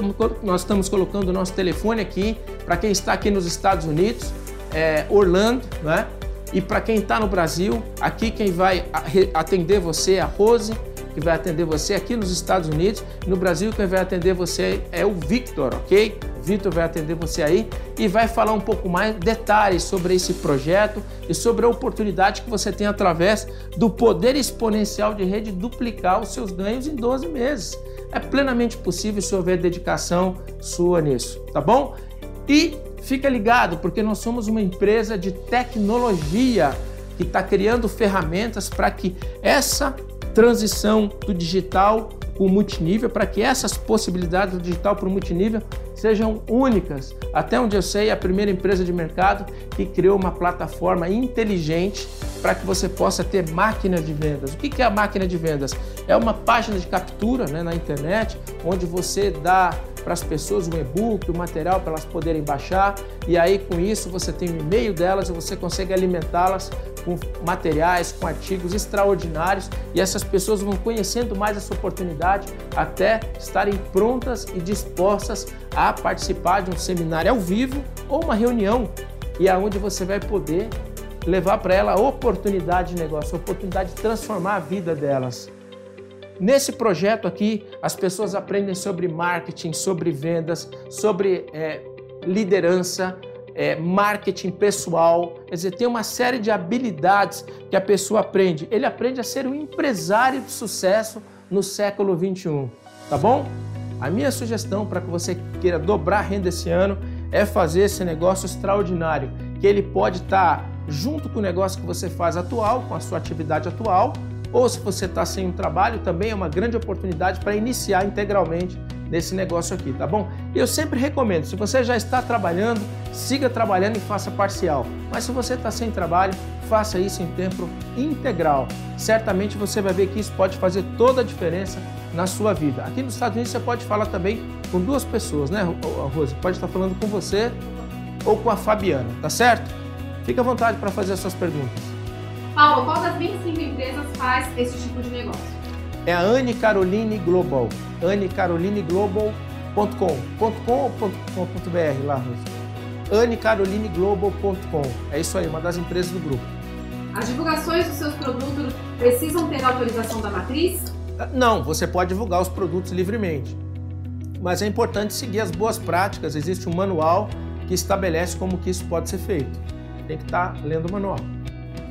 nós estamos colocando o nosso telefone aqui para quem está aqui nos Estados Unidos, é, Orlando, né? E para quem está no Brasil, aqui quem vai atender você é a Rose, que vai atender você aqui nos Estados Unidos. No Brasil, quem vai atender você é o Victor, ok? Vitor vai atender você aí e vai falar um pouco mais detalhes sobre esse projeto e sobre a oportunidade que você tem através do poder exponencial de rede duplicar os seus ganhos em 12 meses. É plenamente possível se houver dedicação sua nisso, tá bom? E fica ligado, porque nós somos uma empresa de tecnologia que está criando ferramentas para que essa transição do digital para o multinível, para que essas possibilidades do digital para o multinível sejam únicas. Até onde eu sei, é a primeira empresa de mercado que criou uma plataforma inteligente para que você possa ter máquina de vendas. O que é a máquina de vendas? É uma página de captura né, na internet, onde você dá para as pessoas um e-book, um material para elas poderem baixar, e aí com isso você tem o e-mail delas e você consegue alimentá-las com materiais, com artigos extraordinários e essas pessoas vão conhecendo mais essa oportunidade até estarem prontas e dispostas a participar de um seminário ao vivo ou uma reunião e aonde você vai poder levar para ela a oportunidade de negócio, a oportunidade de transformar a vida delas. Nesse projeto aqui, as pessoas aprendem sobre marketing, sobre vendas, sobre é, liderança, é, marketing pessoal. Quer dizer, tem uma série de habilidades que a pessoa aprende. Ele aprende a ser um empresário de sucesso no século 21. Tá bom? A minha sugestão para que você queira dobrar a renda esse ano é fazer esse negócio extraordinário, que ele pode estar tá junto com o negócio que você faz atual, com a sua atividade atual, ou se você está sem um trabalho, também é uma grande oportunidade para iniciar integralmente nesse negócio aqui, tá bom? Eu sempre recomendo, se você já está trabalhando, siga trabalhando e faça parcial. Mas se você está sem trabalho, faça isso em tempo integral. Certamente você vai ver que isso pode fazer toda a diferença na sua vida. Aqui nos Estados Unidos você pode falar também com duas pessoas, né, Rose? Pode estar falando com você ou com a Fabiana, tá certo? Fique à vontade para fazer as suas perguntas. Paulo, qual das 25 empresas faz esse tipo de negócio? É a Anne Caroline Global. annecarolineglobal.com. .com ou .com.br lá, Rose? annecarolineglobal.com. É isso aí, uma das empresas do grupo. As divulgações dos seus produtos precisam ter autorização da matriz? Não, você pode divulgar os produtos livremente. Mas é importante seguir as boas práticas. Existe um manual que estabelece como que isso pode ser feito. Tem que estar lendo o manual.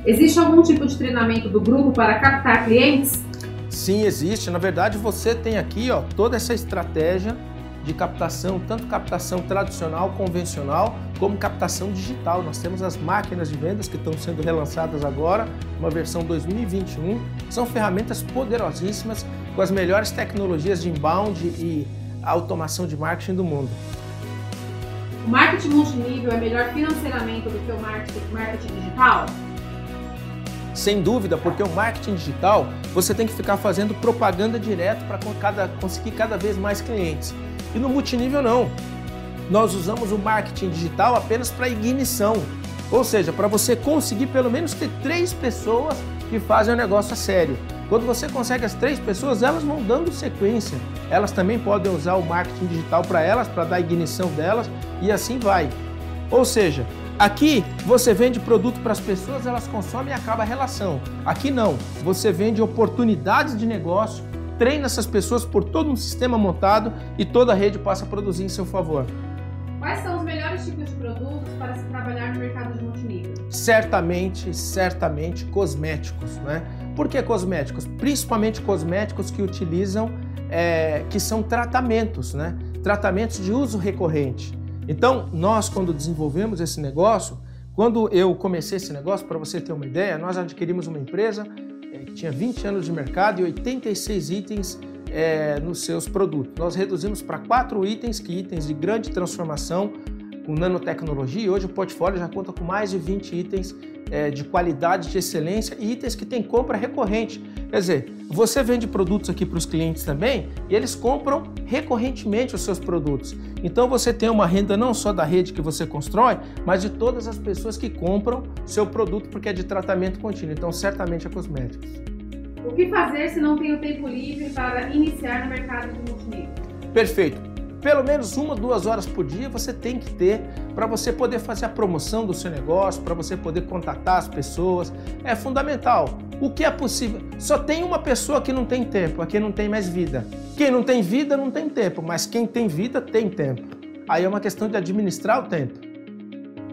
Existe algum tipo de treinamento do grupo para captar clientes? Sim, existe. Na verdade, você tem aqui ó, toda essa estratégia de captação, tanto captação tradicional, convencional, como captação digital. Nós temos as máquinas de vendas que estão sendo relançadas agora, uma versão 2021. São ferramentas poderosíssimas com as melhores tecnologias de inbound e automação de marketing do mundo. O marketing multinível é melhor financeiramente do que o marketing, marketing digital? Sem dúvida, porque o marketing digital você tem que ficar fazendo propaganda direto para cada, conseguir cada vez mais clientes. E no multinível não. Nós usamos o marketing digital apenas para ignição, ou seja, para você conseguir pelo menos ter três pessoas que fazem o negócio a sério. Quando você consegue as três pessoas, elas vão dando sequência. Elas também podem usar o marketing digital para elas, para dar ignição delas e assim vai. Ou seja, Aqui você vende produto para as pessoas, elas consomem e acaba a relação. Aqui não, você vende oportunidades de negócio, treina essas pessoas por todo um sistema montado e toda a rede passa a produzir em seu favor. Quais são os melhores tipos de produtos para se trabalhar no mercado de multinível? Certamente, certamente cosméticos, né? Por que cosméticos? Principalmente cosméticos que utilizam, é, que são tratamentos, né? Tratamentos de uso recorrente. Então, nós, quando desenvolvemos esse negócio, quando eu comecei esse negócio, para você ter uma ideia, nós adquirimos uma empresa que tinha 20 anos de mercado e 86 itens é, nos seus produtos. Nós reduzimos para quatro itens, que itens de grande transformação, com nanotecnologia, e hoje o portfólio já conta com mais de 20 itens é, de qualidade, de excelência e itens que tem compra recorrente. Quer dizer, você vende produtos aqui para os clientes também e eles compram recorrentemente os seus produtos. Então você tem uma renda não só da rede que você constrói, mas de todas as pessoas que compram seu produto porque é de tratamento contínuo. Então, certamente é cosméticos. O que fazer se não tenho tempo livre para iniciar no mercado de multinível? Perfeito pelo menos uma, duas horas por dia você tem que ter para você poder fazer a promoção do seu negócio, para você poder contatar as pessoas. É fundamental. O que é possível? Só tem uma pessoa que não tem tempo, a quem não tem mais vida. Quem não tem vida não tem tempo, mas quem tem vida tem tempo. Aí é uma questão de administrar o tempo.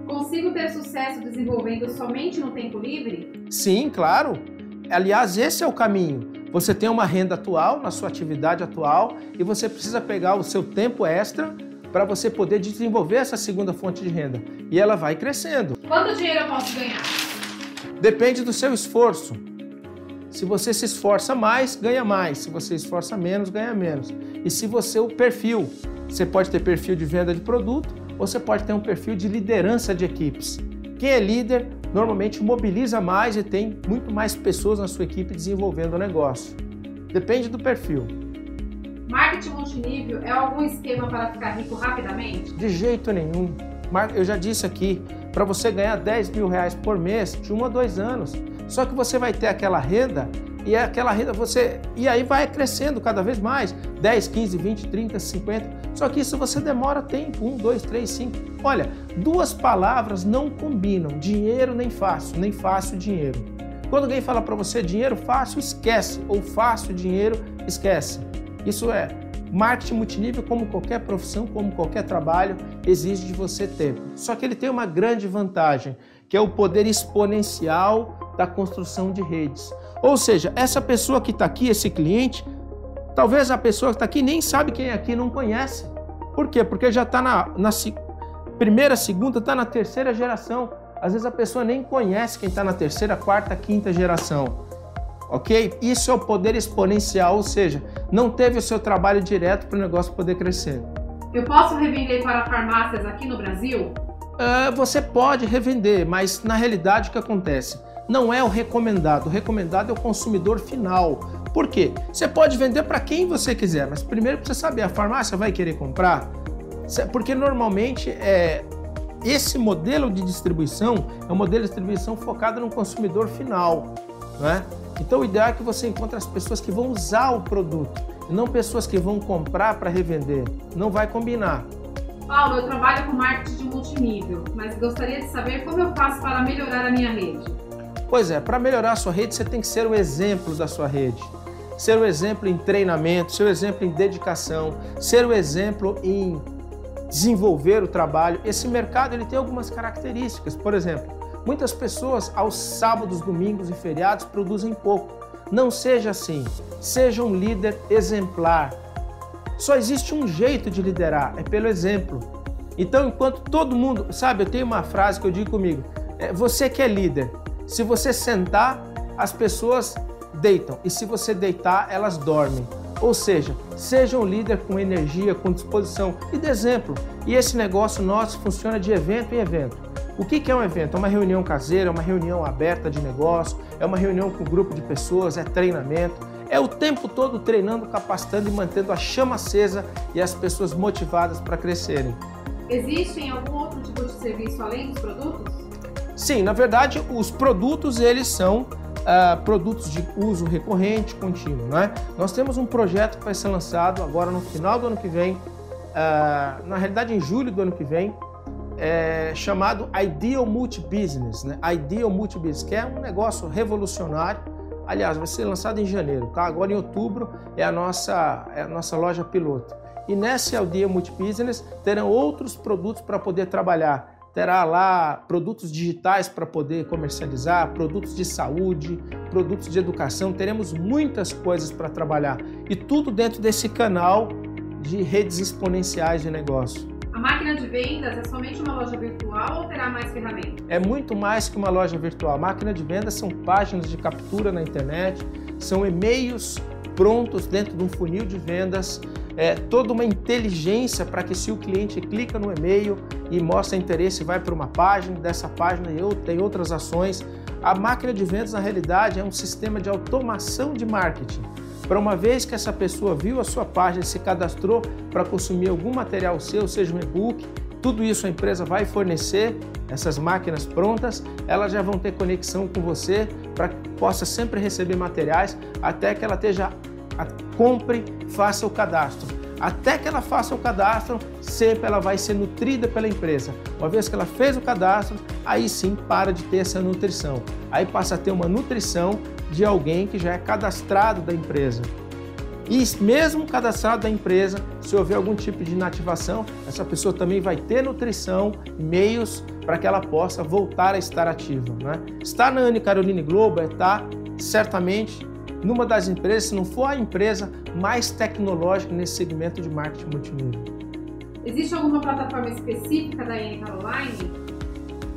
Consigo ter sucesso desenvolvendo somente no tempo livre? Sim, claro. Aliás, esse é o caminho. Você tem uma renda atual na sua atividade atual e você precisa pegar o seu tempo extra para você poder desenvolver essa segunda fonte de renda. E ela vai crescendo. Quanto dinheiro eu posso ganhar? Depende do seu esforço. Se você se esforça mais, ganha mais. Se você se esforça menos, ganha menos. E se você o perfil, você pode ter perfil de venda de produto ou você pode ter um perfil de liderança de equipes. Quem é líder normalmente mobiliza mais e tem muito mais pessoas na sua equipe desenvolvendo o negócio. Depende do perfil. Marketing multinível é algum esquema para ficar rico rapidamente? De jeito nenhum. Eu já disse aqui, para você ganhar 10 mil reais por mês de um a dois anos. Só que você vai ter aquela renda e aquela renda você. E aí vai crescendo cada vez mais: 10, 15, 20, 30, 50. Só que isso você demora tempo: 1, 2, 3, 5. Olha, duas palavras não combinam: dinheiro nem fácil, nem fácil dinheiro. Quando alguém fala para você dinheiro fácil, esquece, ou fácil dinheiro, esquece. Isso é marketing multinível, como qualquer profissão, como qualquer trabalho, exige de você tempo. Só que ele tem uma grande vantagem, que é o poder exponencial da construção de redes. Ou seja, essa pessoa que está aqui, esse cliente, talvez a pessoa que está aqui nem sabe quem é aqui, não conhece. Por quê? Porque já está na, na primeira, segunda, está na terceira geração. Às vezes a pessoa nem conhece quem está na terceira, quarta, quinta geração. Ok? Isso é o poder exponencial, ou seja, não teve o seu trabalho direto para o negócio poder crescer. Eu posso revender para farmácias aqui no Brasil? Uh, você pode revender, mas na realidade o que acontece? Não é o recomendado. O recomendado é o consumidor final. Por quê? Você pode vender para quem você quiser, mas primeiro precisa saber, a farmácia vai querer comprar? Porque normalmente é, esse modelo de distribuição é um modelo de distribuição focado no consumidor final. Né? Então o ideal é que você encontre as pessoas que vão usar o produto, não pessoas que vão comprar para revender. Não vai combinar. Paulo, eu trabalho com marketing de multinível, mas gostaria de saber como eu faço para melhorar a minha rede. Pois é, para melhorar a sua rede, você tem que ser o exemplo da sua rede. Ser o exemplo em treinamento, ser o exemplo em dedicação, ser o exemplo em desenvolver o trabalho. Esse mercado ele tem algumas características. Por exemplo, muitas pessoas aos sábados, domingos e feriados produzem pouco. Não seja assim. Seja um líder exemplar. Só existe um jeito de liderar, é pelo exemplo. Então, enquanto todo mundo, sabe, eu tenho uma frase que eu digo comigo: é, você que é líder, se você sentar, as pessoas deitam, e se você deitar, elas dormem. Ou seja, seja um líder com energia, com disposição e de exemplo. E esse negócio nosso funciona de evento em evento. O que é um evento? É uma reunião caseira, é uma reunião aberta de negócio, é uma reunião com um grupo de pessoas, é treinamento. É o tempo todo treinando, capacitando e mantendo a chama acesa e as pessoas motivadas para crescerem. Existe algum outro tipo de serviço além dos produtos? Sim, na verdade, os produtos eles são uh, produtos de uso recorrente, contínuo. Né? Nós temos um projeto que vai ser lançado agora no final do ano que vem, uh, na realidade em julho do ano que vem, é, chamado Ideal Multi-Business, né? Ideal Multi-Business, que é um negócio revolucionário. Aliás, vai ser lançado em janeiro, tá? Agora em outubro é a nossa, é a nossa loja piloto. E nessa Ideal Multi-Business terão outros produtos para poder trabalhar terá lá produtos digitais para poder comercializar, produtos de saúde, produtos de educação, teremos muitas coisas para trabalhar e tudo dentro desse canal de redes exponenciais de negócio. A máquina de vendas é somente uma loja virtual ou terá mais ferramentas? É muito mais que uma loja virtual. A máquina de vendas são páginas de captura na internet, são e-mails prontos dentro de um funil de vendas, é, toda uma inteligência para que se o cliente clica no e-mail e mostra interesse, vai para uma página, dessa página tem outras ações. A máquina de vendas, na realidade, é um sistema de automação de marketing. Para uma vez que essa pessoa viu a sua página, se cadastrou para consumir algum material seu, seja um e-book, tudo isso a empresa vai fornecer, essas máquinas prontas, elas já vão ter conexão com você para que possa sempre receber materiais até que ela esteja compre, faça o cadastro. Até que ela faça o cadastro, sempre ela vai ser nutrida pela empresa. Uma vez que ela fez o cadastro, aí sim para de ter essa nutrição. Aí passa a ter uma nutrição de alguém que já é cadastrado da empresa. E mesmo cadastrado da empresa, se houver algum tipo de inativação, essa pessoa também vai ter nutrição, meios para que ela possa voltar a estar ativa. Né? Estar na Anne Caroline Globo é estar certamente numa das empresas, se não for a empresa mais tecnológica nesse segmento de marketing multinível. Existe alguma plataforma específica da Anne Caroline?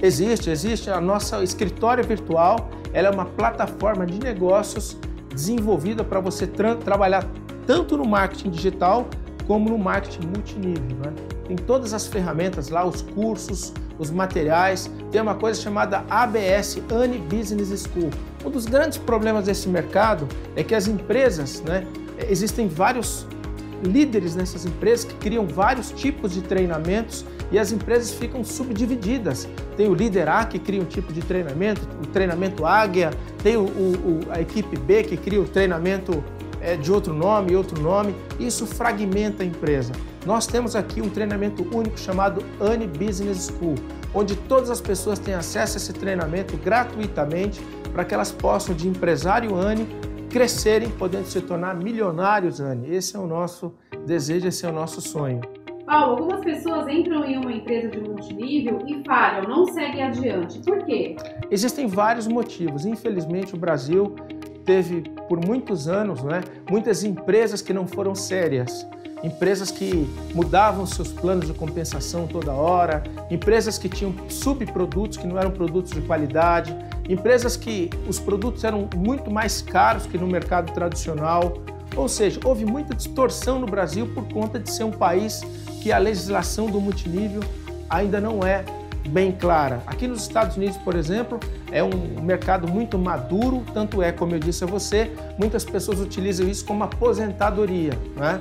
Existe, existe. A nossa escritório virtual ela é uma plataforma de negócios desenvolvida para você tra trabalhar tanto no marketing digital como no marketing multinível. Né? Tem todas as ferramentas lá, os cursos, os materiais. Tem uma coisa chamada ABS, Ani Business School. Um dos grandes problemas desse mercado é que as empresas, né, existem vários líderes nessas empresas que criam vários tipos de treinamentos e as empresas ficam subdivididas. Tem o líder A que cria um tipo de treinamento, o treinamento Águia, tem o, o, a equipe B que cria o treinamento é, de outro nome e outro nome. Isso fragmenta a empresa. Nós temos aqui um treinamento único chamado ANI Business School, onde todas as pessoas têm acesso a esse treinamento gratuitamente para que elas possam, de empresário ANI, crescerem, podendo se tornar milionários ANI. Esse é o nosso desejo, esse é o nosso sonho. Paulo, algumas pessoas entram em uma empresa de multinível e falham, não seguem adiante. Por quê? Existem vários motivos. Infelizmente, o Brasil teve por muitos anos né, muitas empresas que não foram sérias. empresas que mudavam seus planos de compensação toda hora, empresas que tinham subprodutos que não eram produtos de qualidade, empresas que os produtos eram muito mais caros que no mercado tradicional. Ou seja, houve muita distorção no Brasil por conta de ser um país que a legislação do multinível ainda não é bem clara. Aqui nos Estados Unidos, por exemplo, é um mercado muito maduro, tanto é, como eu disse a você, muitas pessoas utilizam isso como aposentadoria, né?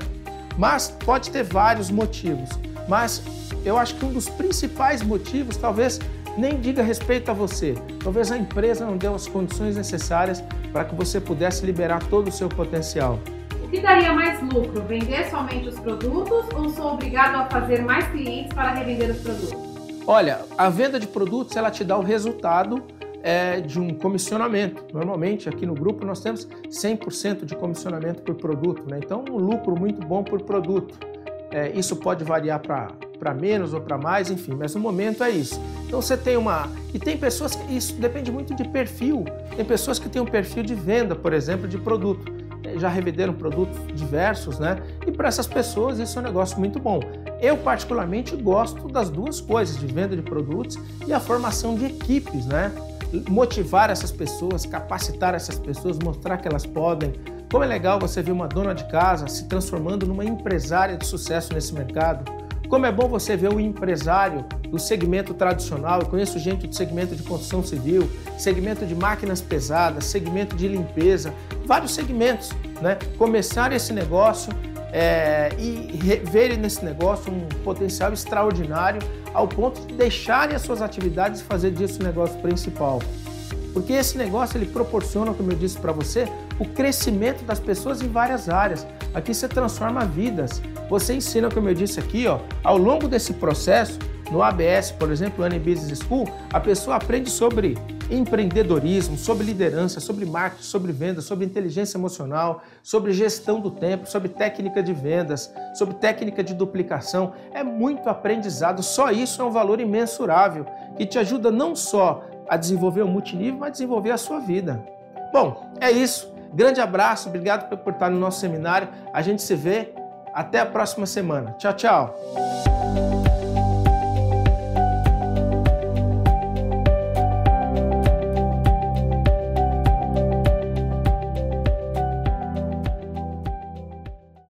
Mas pode ter vários motivos. Mas eu acho que um dos principais motivos, talvez nem diga respeito a você. Talvez a empresa não deu as condições necessárias para que você pudesse liberar todo o seu potencial. O que daria mais lucro? Vender somente os produtos ou sou obrigado a fazer mais clientes para revender os produtos? Olha, a venda de produtos ela te dá o resultado é, de um comissionamento. Normalmente aqui no grupo nós temos 100% de comissionamento por produto, né? então um lucro muito bom por produto. É, isso pode variar para menos ou para mais, enfim, mas no momento é isso. Então você tem uma. E tem pessoas que. Isso depende muito de perfil. Tem pessoas que têm um perfil de venda, por exemplo, de produto. É, já revenderam produtos diversos, né? E para essas pessoas isso é um negócio muito bom. Eu, particularmente, gosto das duas coisas, de venda de produtos e a formação de equipes, né? Motivar essas pessoas, capacitar essas pessoas, mostrar que elas podem. Como é legal você ver uma dona de casa se transformando numa empresária de sucesso nesse mercado. Como é bom você ver o empresário do segmento tradicional. Eu conheço gente do segmento de construção civil, segmento de máquinas pesadas, segmento de limpeza, vários segmentos, né? Começar esse negócio é, e verem nesse negócio um potencial extraordinário ao ponto de deixarem as suas atividades e fazer disso o negócio principal. Porque esse negócio ele proporciona, como eu disse para você, o crescimento das pessoas em várias áreas. Aqui você transforma vidas. Você ensina, como eu disse aqui, ó, ao longo desse processo, no ABS, por exemplo, Anne Business School, a pessoa aprende sobre empreendedorismo, sobre liderança, sobre marketing, sobre vendas, sobre inteligência emocional, sobre gestão do tempo, sobre técnica de vendas, sobre técnica de duplicação. É muito aprendizado, só isso é um valor imensurável que te ajuda não só a desenvolver o multinível, mas a desenvolver a sua vida. Bom, é isso. Grande abraço, obrigado por estar no nosso seminário. A gente se vê até a próxima semana. Tchau, tchau.